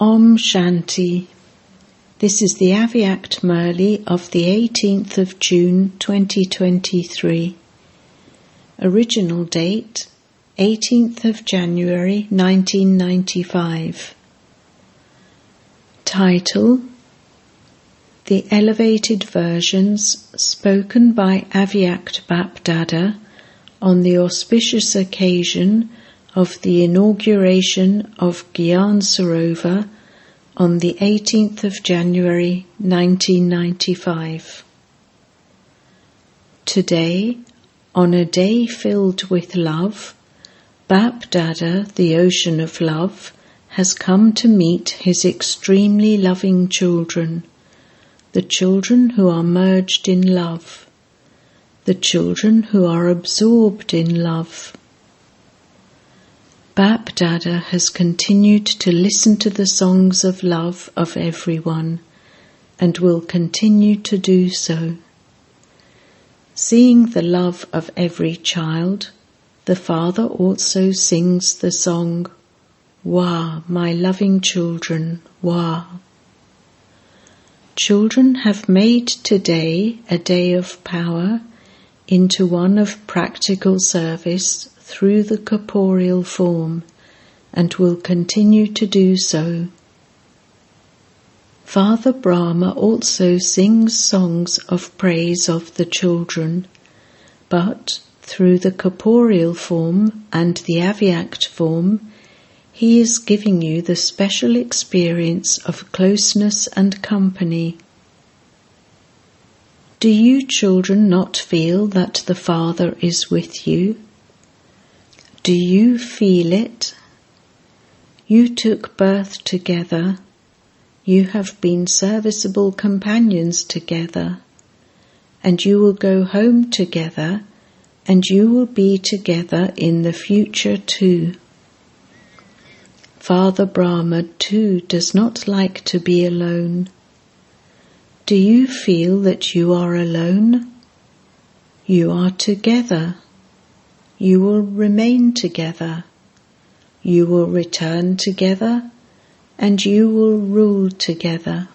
Om Shanti. This is the Avyakt Murli of the 18th of June 2023. Original date 18th of January 1995. Title The Elevated Versions spoken by Avyakt Bapdada on the auspicious occasion of the inauguration of Gyan Sarovar on the 18th of January 1995. Today, on a day filled with love, Bap Dada, the ocean of love, has come to meet his extremely loving children, the children who are merged in love, the children who are absorbed in love Bap Dada has continued to listen to the songs of love of everyone and will continue to do so. Seeing the love of every child, the father also sings the song, Wah, my loving children, Wah. Children have made today a day of power into one of practical service through the corporeal form and will continue to do so. Father Brahma also sings songs of praise of the children, but through the corporeal form and the avyakt form, he is giving you the special experience of closeness and company. Do you children not feel that the Father is with you? Do you feel it? You took birth together. You have been serviceable companions together. And you will go home together, and you will be together in the future too. Father Brahma too does not like to be alone. Do you feel that you are alone? You are together. You will remain together. You will return together and you will rule together.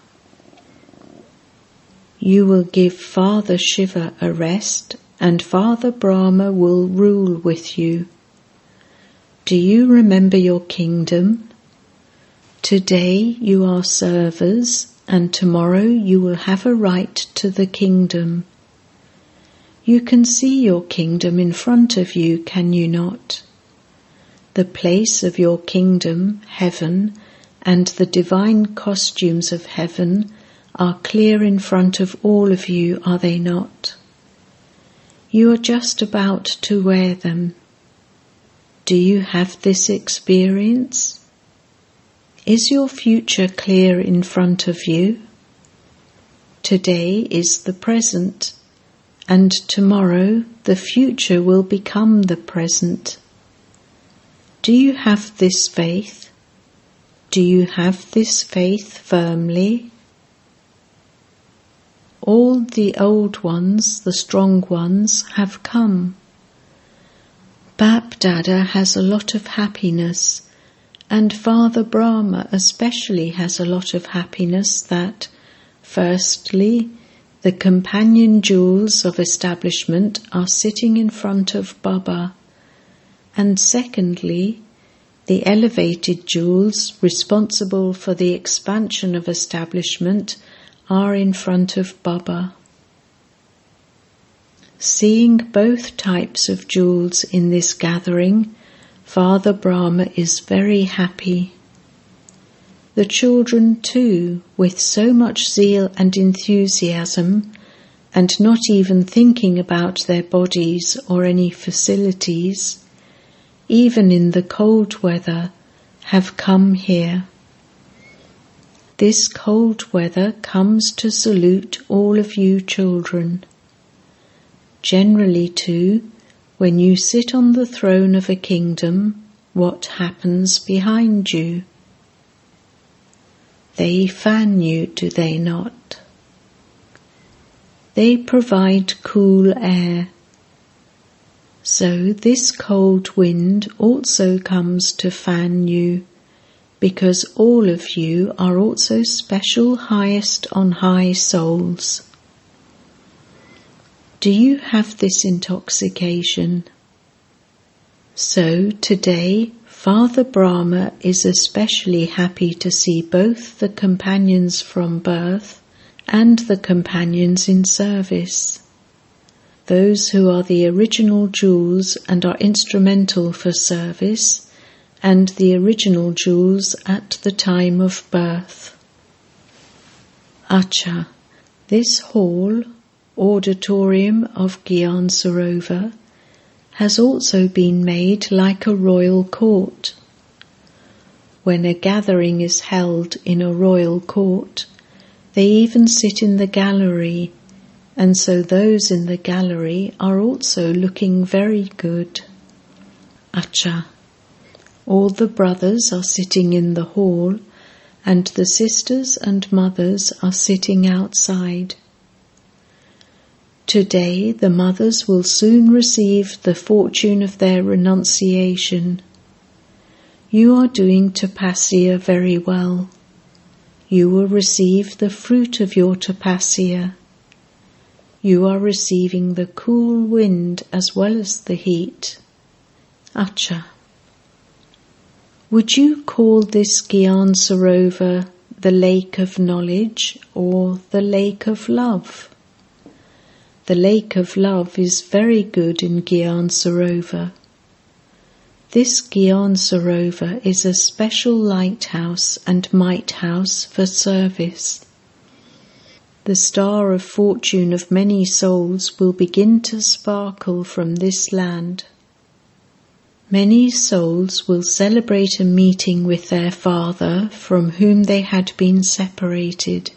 You will give Father Shiva a rest and Father Brahma will rule with you. Do you remember your kingdom? Today you are servers and tomorrow you will have a right to the kingdom. You can see your kingdom in front of you, can you not? The place of your kingdom, heaven, and the divine costumes of heaven are clear in front of all of you, are they not? You are just about to wear them. Do you have this experience? Is your future clear in front of you? Today is the present and tomorrow the future will become the present. Do you have this faith? Do you have this faith firmly? All the old ones, the strong ones, have come. Bap Dada has a lot of happiness, and Father Brahma especially has a lot of happiness that, firstly, the companion jewels of establishment are sitting in front of Baba. And secondly, the elevated jewels responsible for the expansion of establishment are in front of Baba. Seeing both types of jewels in this gathering, Father Brahma is very happy. The children, too, with so much zeal and enthusiasm, and not even thinking about their bodies or any facilities, even in the cold weather, have come here. This cold weather comes to salute all of you children. Generally, too, when you sit on the throne of a kingdom, what happens behind you? They fan you, do they not? They provide cool air. So this cold wind also comes to fan you, because all of you are also special highest on high souls. Do you have this intoxication? So today, Father Brahma is especially happy to see both the companions from birth and the companions in service. Those who are the original jewels and are instrumental for service, and the original jewels at the time of birth. Acha, this hall, auditorium of Gyan Sarovar, has also been made like a royal court. When a gathering is held in a royal court, they even sit in the gallery, and so those in the gallery are also looking very good. Acha. All the brothers are sitting in the hall, and the sisters and mothers are sitting outside. Today, the mothers will soon receive the fortune of their renunciation. You are doing tapasya very well. You will receive the fruit of your tapasya. You are receiving the cool wind as well as the heat. Acha. Would you call this Gyan Sarovar the lake of knowledge or the lake of love? The lake of love is very good in Gyan. This Gyan is a special lighthouse and might house for service. The star of fortune of many souls will begin to sparkle from this land. Many souls will celebrate a meeting with their Father from whom they had been separated.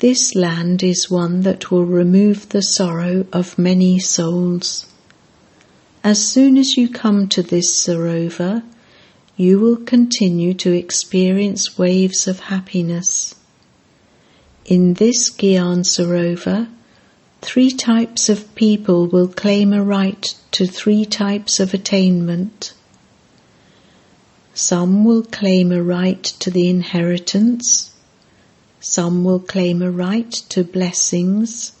This land is one that will remove the sorrow of many souls. As soon as you come to this Sarovar, you will continue to experience waves of happiness. In this Gyan Sarovar, three types of people will claim a right to three types of attainment. Some will claim a right to the inheritance, some will claim a right to blessings,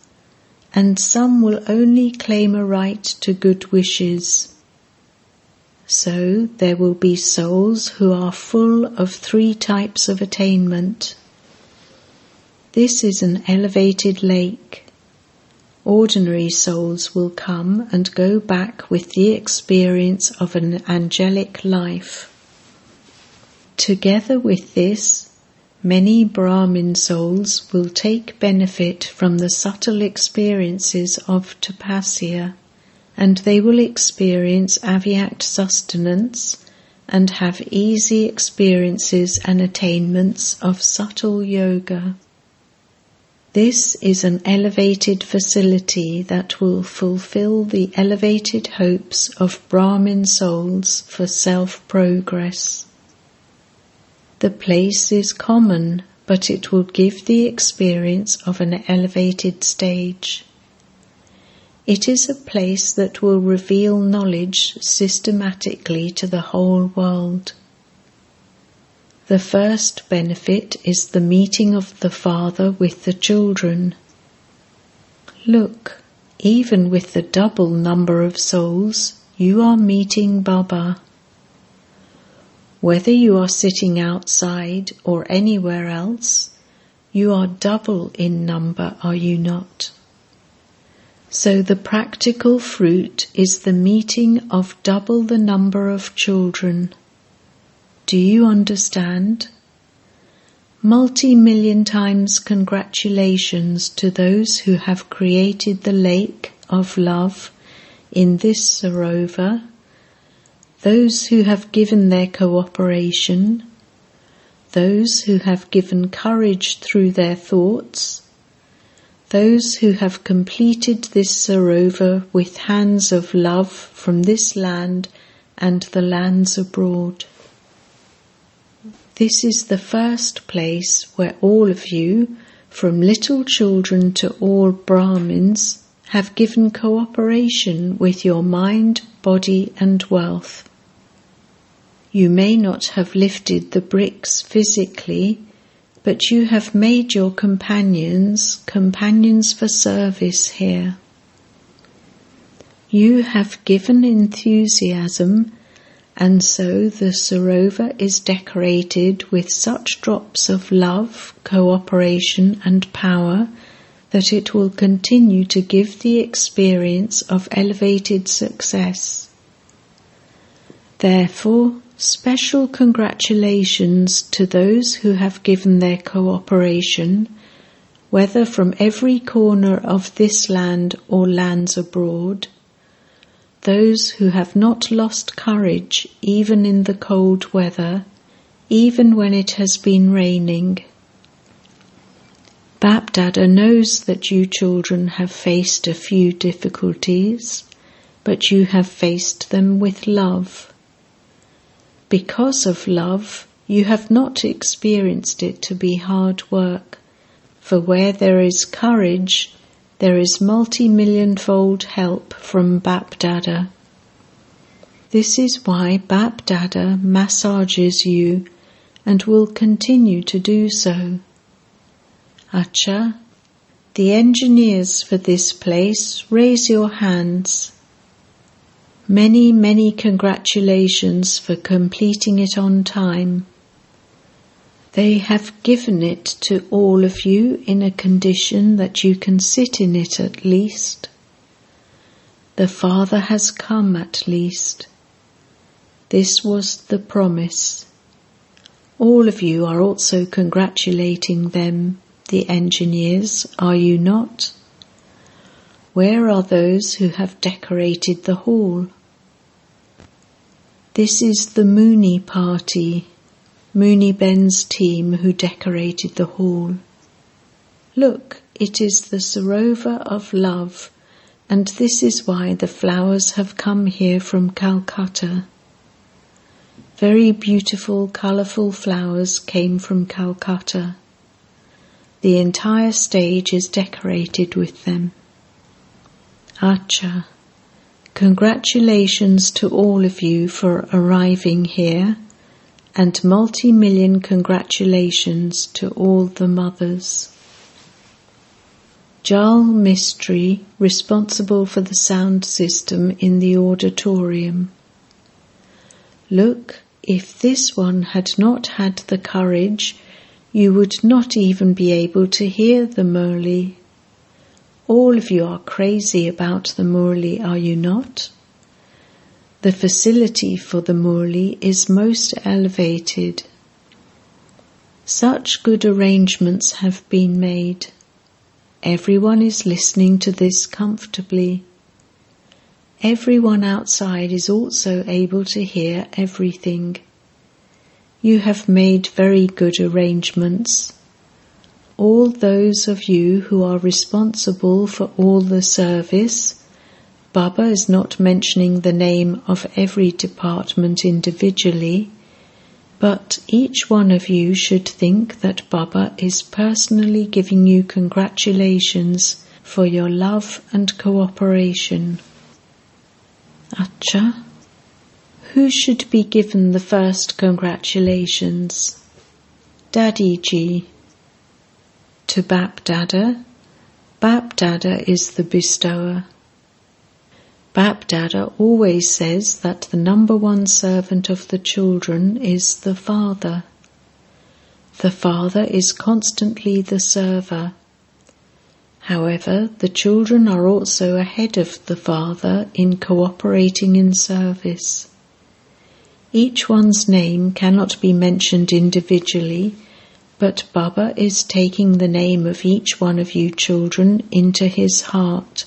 and some will only claim a right to good wishes. So there will be souls who are full of three types of attainment. This is an elevated lake. Ordinary souls will come and go back with the experience of an angelic life. Together with this, Many Brahmin souls will take benefit from the subtle experiences of tapasya, and they will experience avyakt sustenance and have easy experiences and attainments of subtle yoga. This is an elevated facility that will fulfill the elevated hopes of Brahmin souls for self progress. The place is common, but it will give the experience of an elevated stage. It is a place that will reveal knowledge systematically to the whole world. The first benefit is the meeting of the Father with the children. Look, even with the double number of souls, you are meeting Baba. Whether you are sitting outside or anywhere else, you are double in number, are you not? So the practical fruit is the meeting of double the number of children. Do you understand? Multi million times congratulations to those who have created the lake of love in this Sarovar those who have given their cooperation, those who have given courage through their thoughts, those who have completed this Sarovar with hands of love from this land and the lands abroad. This is the first place where all of you, from little children to all Brahmins, have given cooperation with your mind, body, and wealth. You may not have lifted the bricks physically, but you have made your companions companions for service here. You have given enthusiasm, and so the Sarovar is decorated with such drops of love, cooperation, and power that it will continue to give the experience of elevated success. Therefore, special congratulations to those who have given their cooperation, whether from every corner of this land or lands abroad, those who have not lost courage even in the cold weather, even when it has been raining. Bapdada knows that you children have faced a few difficulties, but you have faced them with love. Because of love, you have not experienced it to be hard work, for where there is courage, there is multi-million fold help from Bapdada. This is why Bapdada massages you and will continue to do so. Acha, the engineers for this place, raise your hands. Many, many congratulations for completing it on time. They have given it to all of you in a condition that you can sit in it at least. The Father has come at least. This was the promise. All of you are also congratulating them, the engineers, are you not? Where are those who have decorated the hall? This is the Munni party, Munni Ben's team who decorated the hall. Look, it is the Sarovar of love, and this is why the flowers have come here from Calcutta. Very beautiful, colourful flowers came from Calcutta. The entire stage is decorated with them. Acha. Congratulations to all of you for arriving here and multi-million congratulations to all the mothers. Jal Mistry, responsible for the sound system in the auditorium. Look, if this one had not had the courage, you would not even be able to hear the Murli. All of you are crazy about the Murli, are you not? The facility for the Murli is most elevated. Such good arrangements have been made. Everyone is listening to this comfortably. Everyone outside is also able to hear everything. You have made very good arrangements all those of you who are responsible for all the service. Baba is not mentioning the name of every department individually, but each one of you should think that Baba is personally giving you congratulations for your love and cooperation. Acha, who should be given the first congratulations? Dadi Ji to Bapdada, Bapdada is the bestower. Bapdada always says that the number one servant of the children is the father. The father is constantly the server. However, the children are also ahead of the father in cooperating in service. Each one's name cannot be mentioned individually but Baba is taking the name of each one of you children into his heart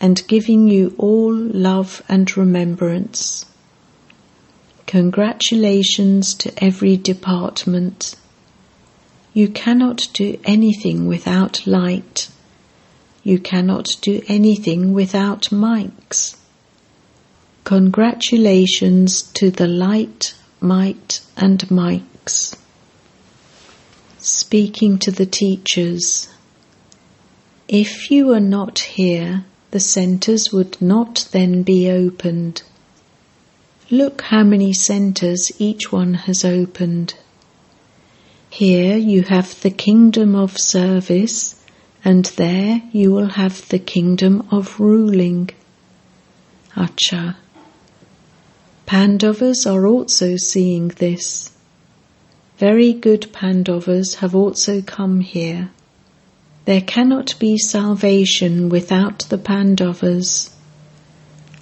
and giving you all love and remembrance. Congratulations to every department. You cannot do anything without light. You cannot do anything without mics. Congratulations to the light, might, and mics speaking to the teachers. If you were not here, the centres would not then be opened. Look how many centres each one has opened. Here you have the kingdom of service, and there you will have the kingdom of ruling. Acha. Pandavas are also seeing this. Very good Pandavas have also come here. There cannot be salvation without the Pandavas.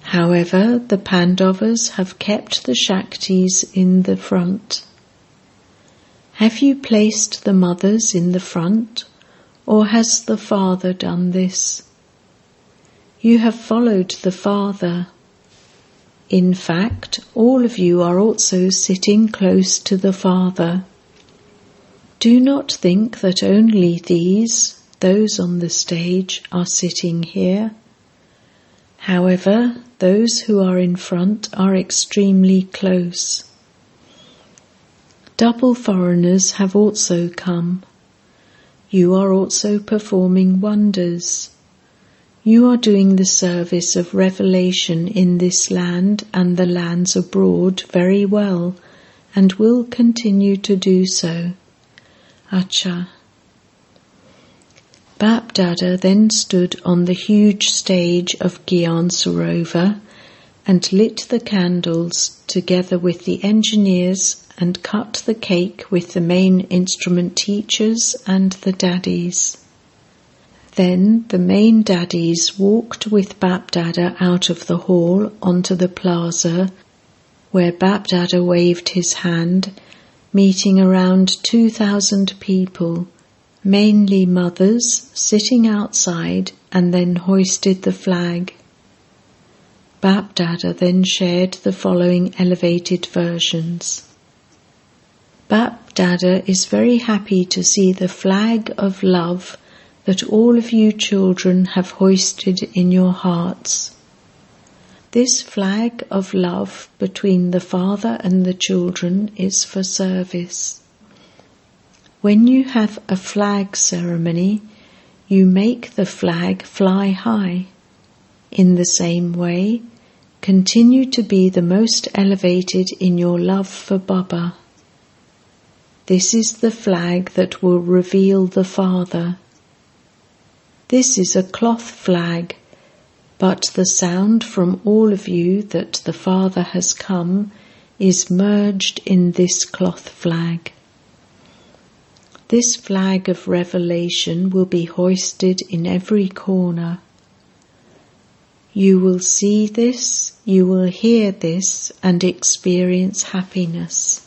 However, the Pandavas have kept the Shaktis in the front. Have you placed the mothers in the front, or has the father done this? You have followed the father. In fact, all of you are also sitting close to the father. Do not think that only these, those on the stage, are sitting here. However, those who are in front are extremely close. Double foreigners have also come. You are also performing wonders. You are doing the service of revelation in this land and the lands abroad very well and will continue to do so. Acha. Bapdada then stood on the huge stage of Gyan Sarovar and lit the candles together with the engineers and cut the cake with the main instrument teachers and the Dadis. Then the main Dadis walked with Bapdada out of the hall onto the plaza where Bapdada waved his hand, meeting around 2,000 people mainly mothers, sitting outside and then hoisted the flag. Bapdada then shared the following elevated versions. Bapdada is very happy to see the flag of love that all of you children have hoisted in your hearts. This flag of love between the father and the children is for service. When you have a flag ceremony, you make the flag fly high. In the same way, continue to be the most elevated in your love for Baba. This is the flag that will reveal the Father. This is a cloth flag, but the sound from all of you that the Father has come is merged in this cloth flag. This flag of revelation will be hoisted in every corner. You will see this, you will hear this, and experience happiness.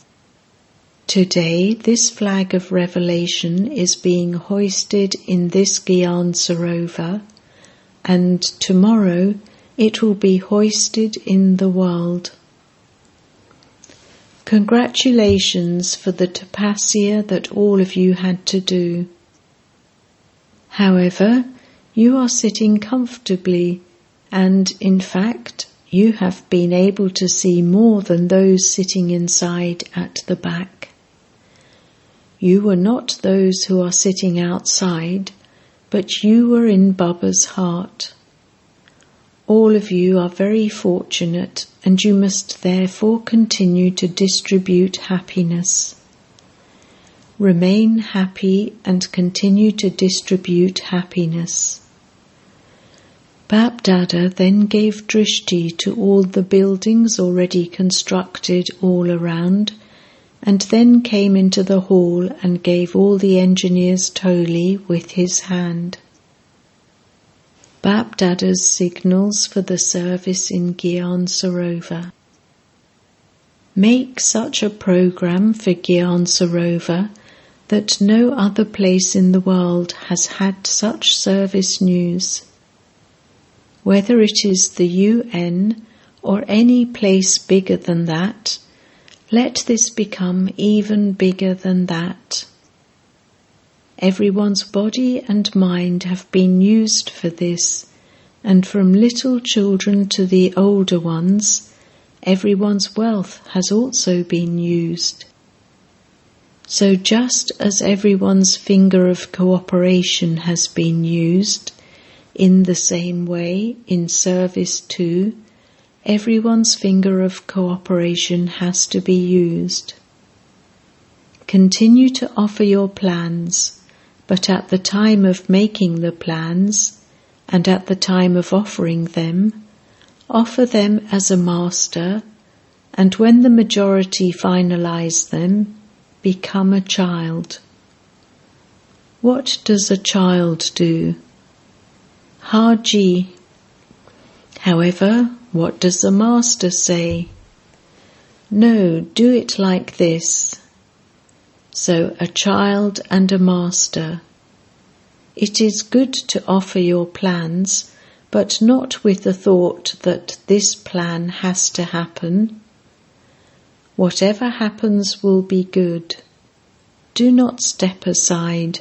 Today, this flag of revelation is being hoisted in this Gyan Sarovar, and tomorrow it will be hoisted in the world. Congratulations for the tapasya that all of you had to do. However, you are sitting comfortably and in fact you have been able to see more than those sitting inside at the back. You were not those who are sitting outside, but you were in Baba's heart. All of you are very fortunate and you must therefore continue to distribute happiness. Remain happy and continue to distribute happiness. Bapdada then gave drishti to all the buildings already constructed all around and then came into the hall and gave all the engineers toli with his hand. Bapdada's signals for the service in Gyan Sarovar. Make such a program for Gyan Sarovar that no other place in the world has had such service news. Whether it is the UN or any place bigger than that, let this become even bigger than that. Everyone's body and mind have been used for this, and from little children to the older ones, everyone's wealth has also been used. So just as everyone's finger of cooperation has been used, in the same way, in service too, everyone's finger of cooperation has to be used. Continue to offer your plans, but at the time of making the plans and at the time of offering them, offer them as a master, and when the majority finalize them, become a child. What does a child do? Haji. However, what does the master say? No, do it like this. So a child and a master. It is good to offer your plans, but not with the thought that this plan has to happen. Whatever happens will be good. Do not step aside.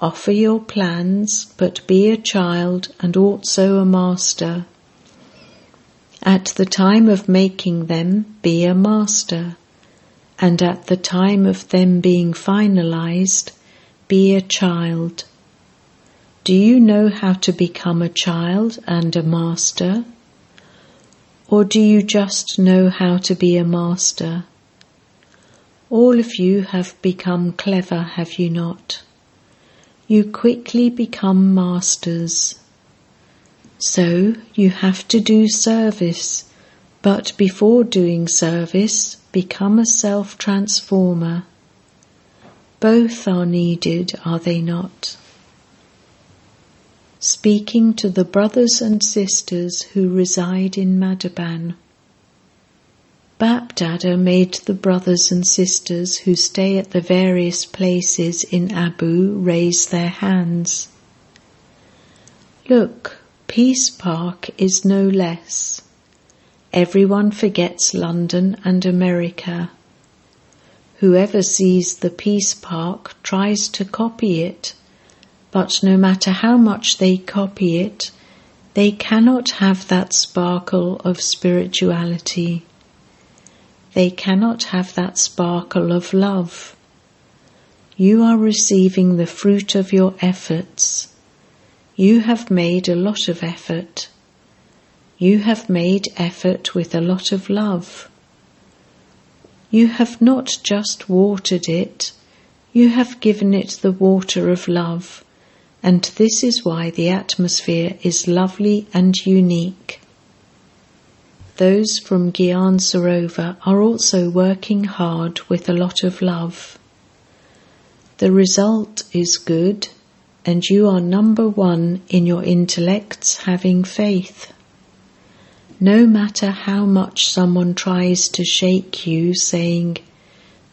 Offer your plans, but be a child and also a master. At the time of making them, be a master and at the time of them being finalized, be a child. Do you know how to become a child and a master? Or do you just know how to be a master? All of you have become clever, have you not? You quickly become masters. So you have to do service, but before doing service, become a self transformer. Both are needed, are they not? Speaking to the brothers and sisters who reside in Madhuban. Bapdada made the brothers and sisters who stay at the various places in Abu raise their hands. Look, Peace Park is no less. Everyone forgets London and America. Whoever sees the Peace Park tries to copy it, but no matter how much they copy it, they cannot have that sparkle of spirituality. They cannot have that sparkle of love. You are receiving the fruit of your efforts. You have made a lot of effort. You have made effort with a lot of love. You have not just watered it, you have given it the water of love, and this is why the atmosphere is lovely and unique. Those from Gyan Sarovar are also working hard with a lot of love. The result is good, and you are number one in your intellects having faith. No matter how much someone tries to shake you, saying,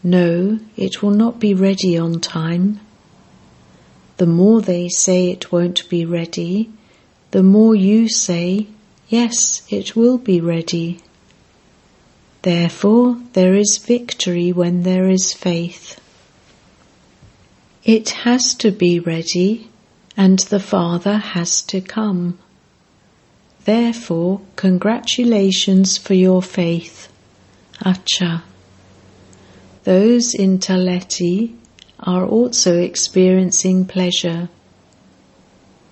No, it will not be ready on time, the more they say it won't be ready, the more you say, Yes, it will be ready. Therefore, there is victory when there is faith. It has to be ready, and the Father has to come. Therefore, congratulations for your faith. Acha. Those in Taleti are also experiencing pleasure.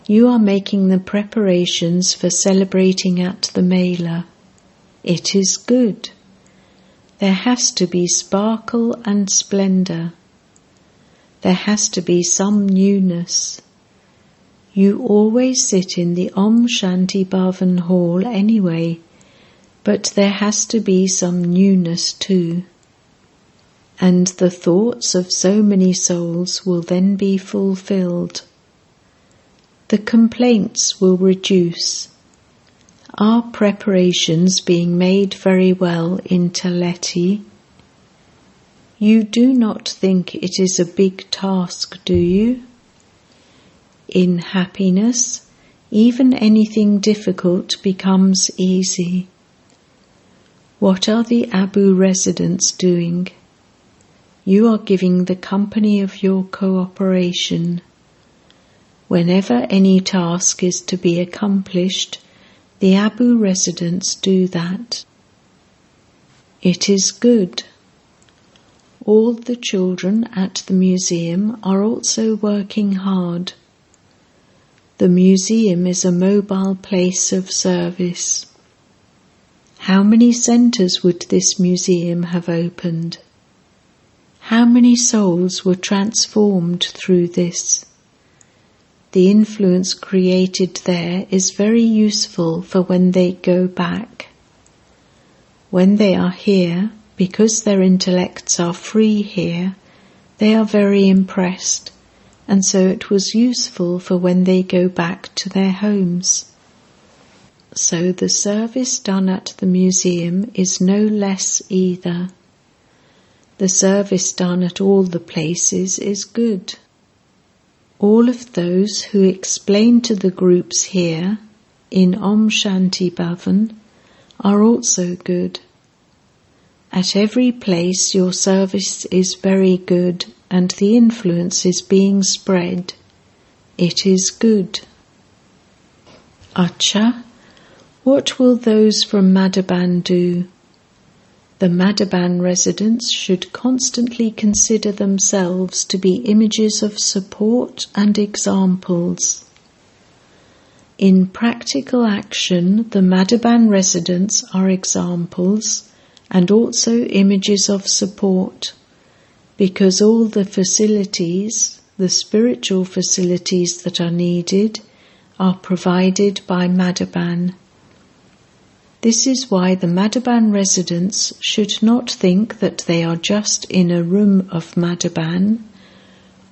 You are making the preparations for celebrating at the Mela. It is good. There has to be sparkle and splendour. There has to be some newness. You always sit in the Om Shanti Bhavan hall anyway, but there has to be some newness too. And the thoughts of so many souls will then be fulfilled. The complaints will reduce. Are preparations being made very well in Taleti? You do not think it is a big task, do you? In happiness, even anything difficult becomes easy. What are the Abu residents doing? You are giving the company of your cooperation. Whenever any task is to be accomplished, the Abu residents do that. It is good. All the children at the museum are also working hard. The museum is a mobile place of service. How many centres would this museum have opened? How many souls were transformed through this? The influence created there is very useful for when they go back. When they are here, because their intellects are free here, they are very impressed, and so it was useful for when they go back to their homes. So the service done at the museum is no less either. The service done at all the places is good. All of those who explain to the groups here in Om Shanti Bhavan are also good. At every place your service is very good and the influence is being spread. It is good. Acha, what will those from Madhuban do? The Madhuban residents should constantly consider themselves to be images of support and examples. In practical action, the Madhuban residents are examples and also images of support because all the facilities, the spiritual facilities that are needed, are provided by Madhuban. This is why the Madhuban residents should not think that they are just in a room of Madhuban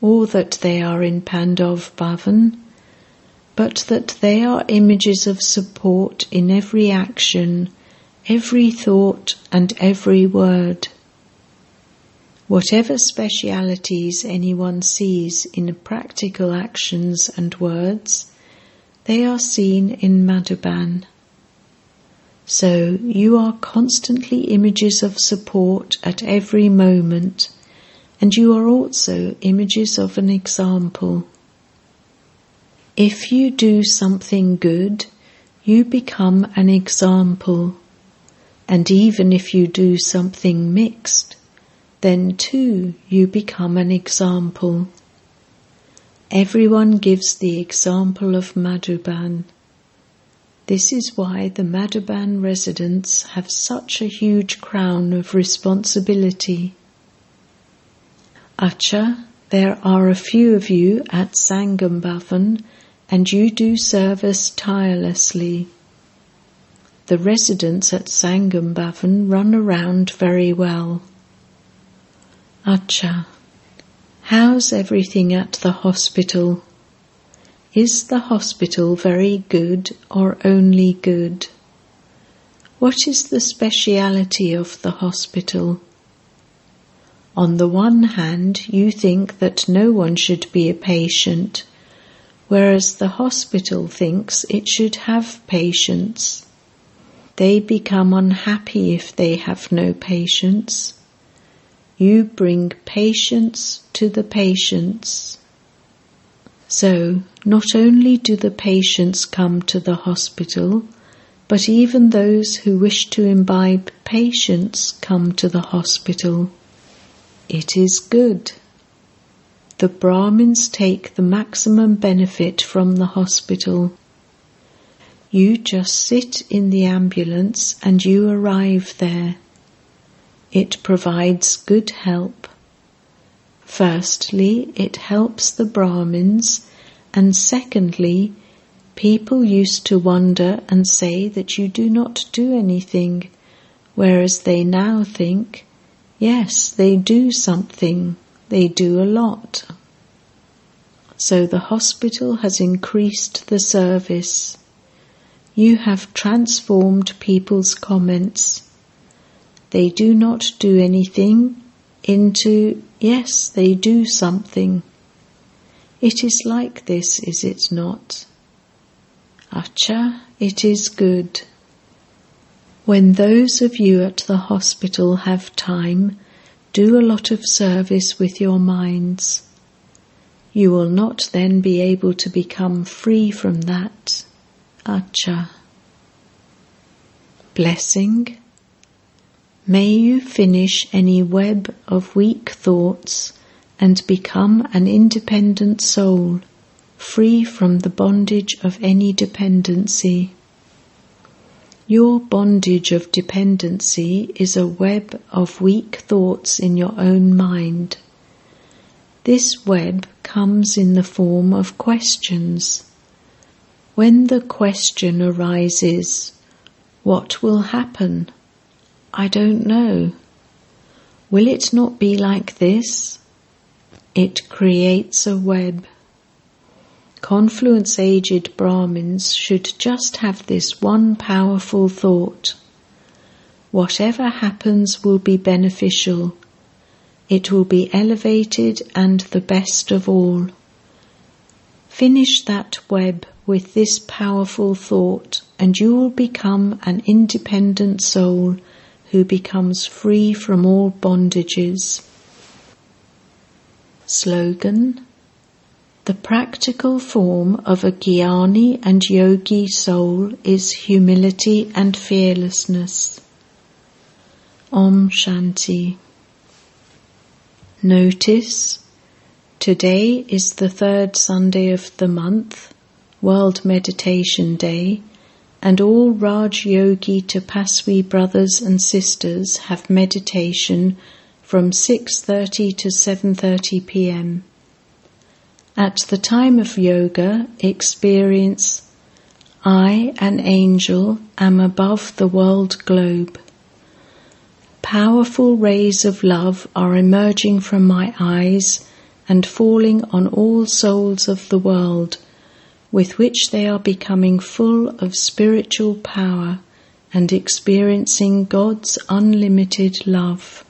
or that they are in Pandav Bhavan, but that they are images of support in every action every thought and every word. Whatever specialities anyone sees in practical actions and words, they are seen in Madhuban. So you are constantly images of support at every moment, and you are also images of an example. If you do something good, you become an example. And even if you do something mixed, then too you become an example. Everyone gives the example of Madhuban. This is why the Madhuban residents have such a huge crown of responsibility. Acha, there are a few of you at Sangam Bhavan and you do service tirelessly. The residents at Sangam Bhavan run around very well. Acha, how's everything at the hospital? Is the hospital very good or only good? What is the speciality of the hospital? On the one hand, you think that no one should be a patient, whereas the hospital thinks it should have patients. They become unhappy if they have no patience. You bring patience to the patients. So, not only do the patients come to the hospital, but even those who wish to imbibe patience come to the hospital. It is good. The Brahmins take the maximum benefit from the hospital. You just sit in the ambulance and you arrive there. It provides good help. Firstly, it helps the Brahmins, and secondly, people used to wonder and say that you do not do anything, whereas they now think, yes, they do something, they do a lot. So the hospital has increased the service. You have transformed people's comments. They do not do anything into, yes, they do something. It is like this, is it not? Acha, it is good. When those of you at the hospital have time, do a lot of service with your minds. You will not then be able to become free from that. Acha. Blessing. May you finish any web of weak thoughts and become an independent soul, free from the bondage of any dependency. Your bondage of dependency is a web of weak thoughts in your own mind. This web comes in the form of questions. When the question arises, What will happen? I don't know. Will it not be like this? It creates a web. Confluence aged Brahmins should just have this one powerful thought. Whatever happens will be beneficial. It will be elevated and the best of all. Finish that web with this powerful thought and you will become an independent soul who becomes free from all bondages. Slogan The practical form of a Jnani and Yogi soul is humility and fearlessness. Om Shanti. Notice Today is the third Sunday of the month, World Meditation Day, and all Raj Yogi Tapaswi brothers and sisters have meditation from 6:30 to 7:30 p.m. At the time of yoga, experience I, an angel, am above the world globe. Powerful rays of love are emerging from my eyes and falling on all souls of the world, with which they are becoming full of spiritual power and experiencing God's unlimited love.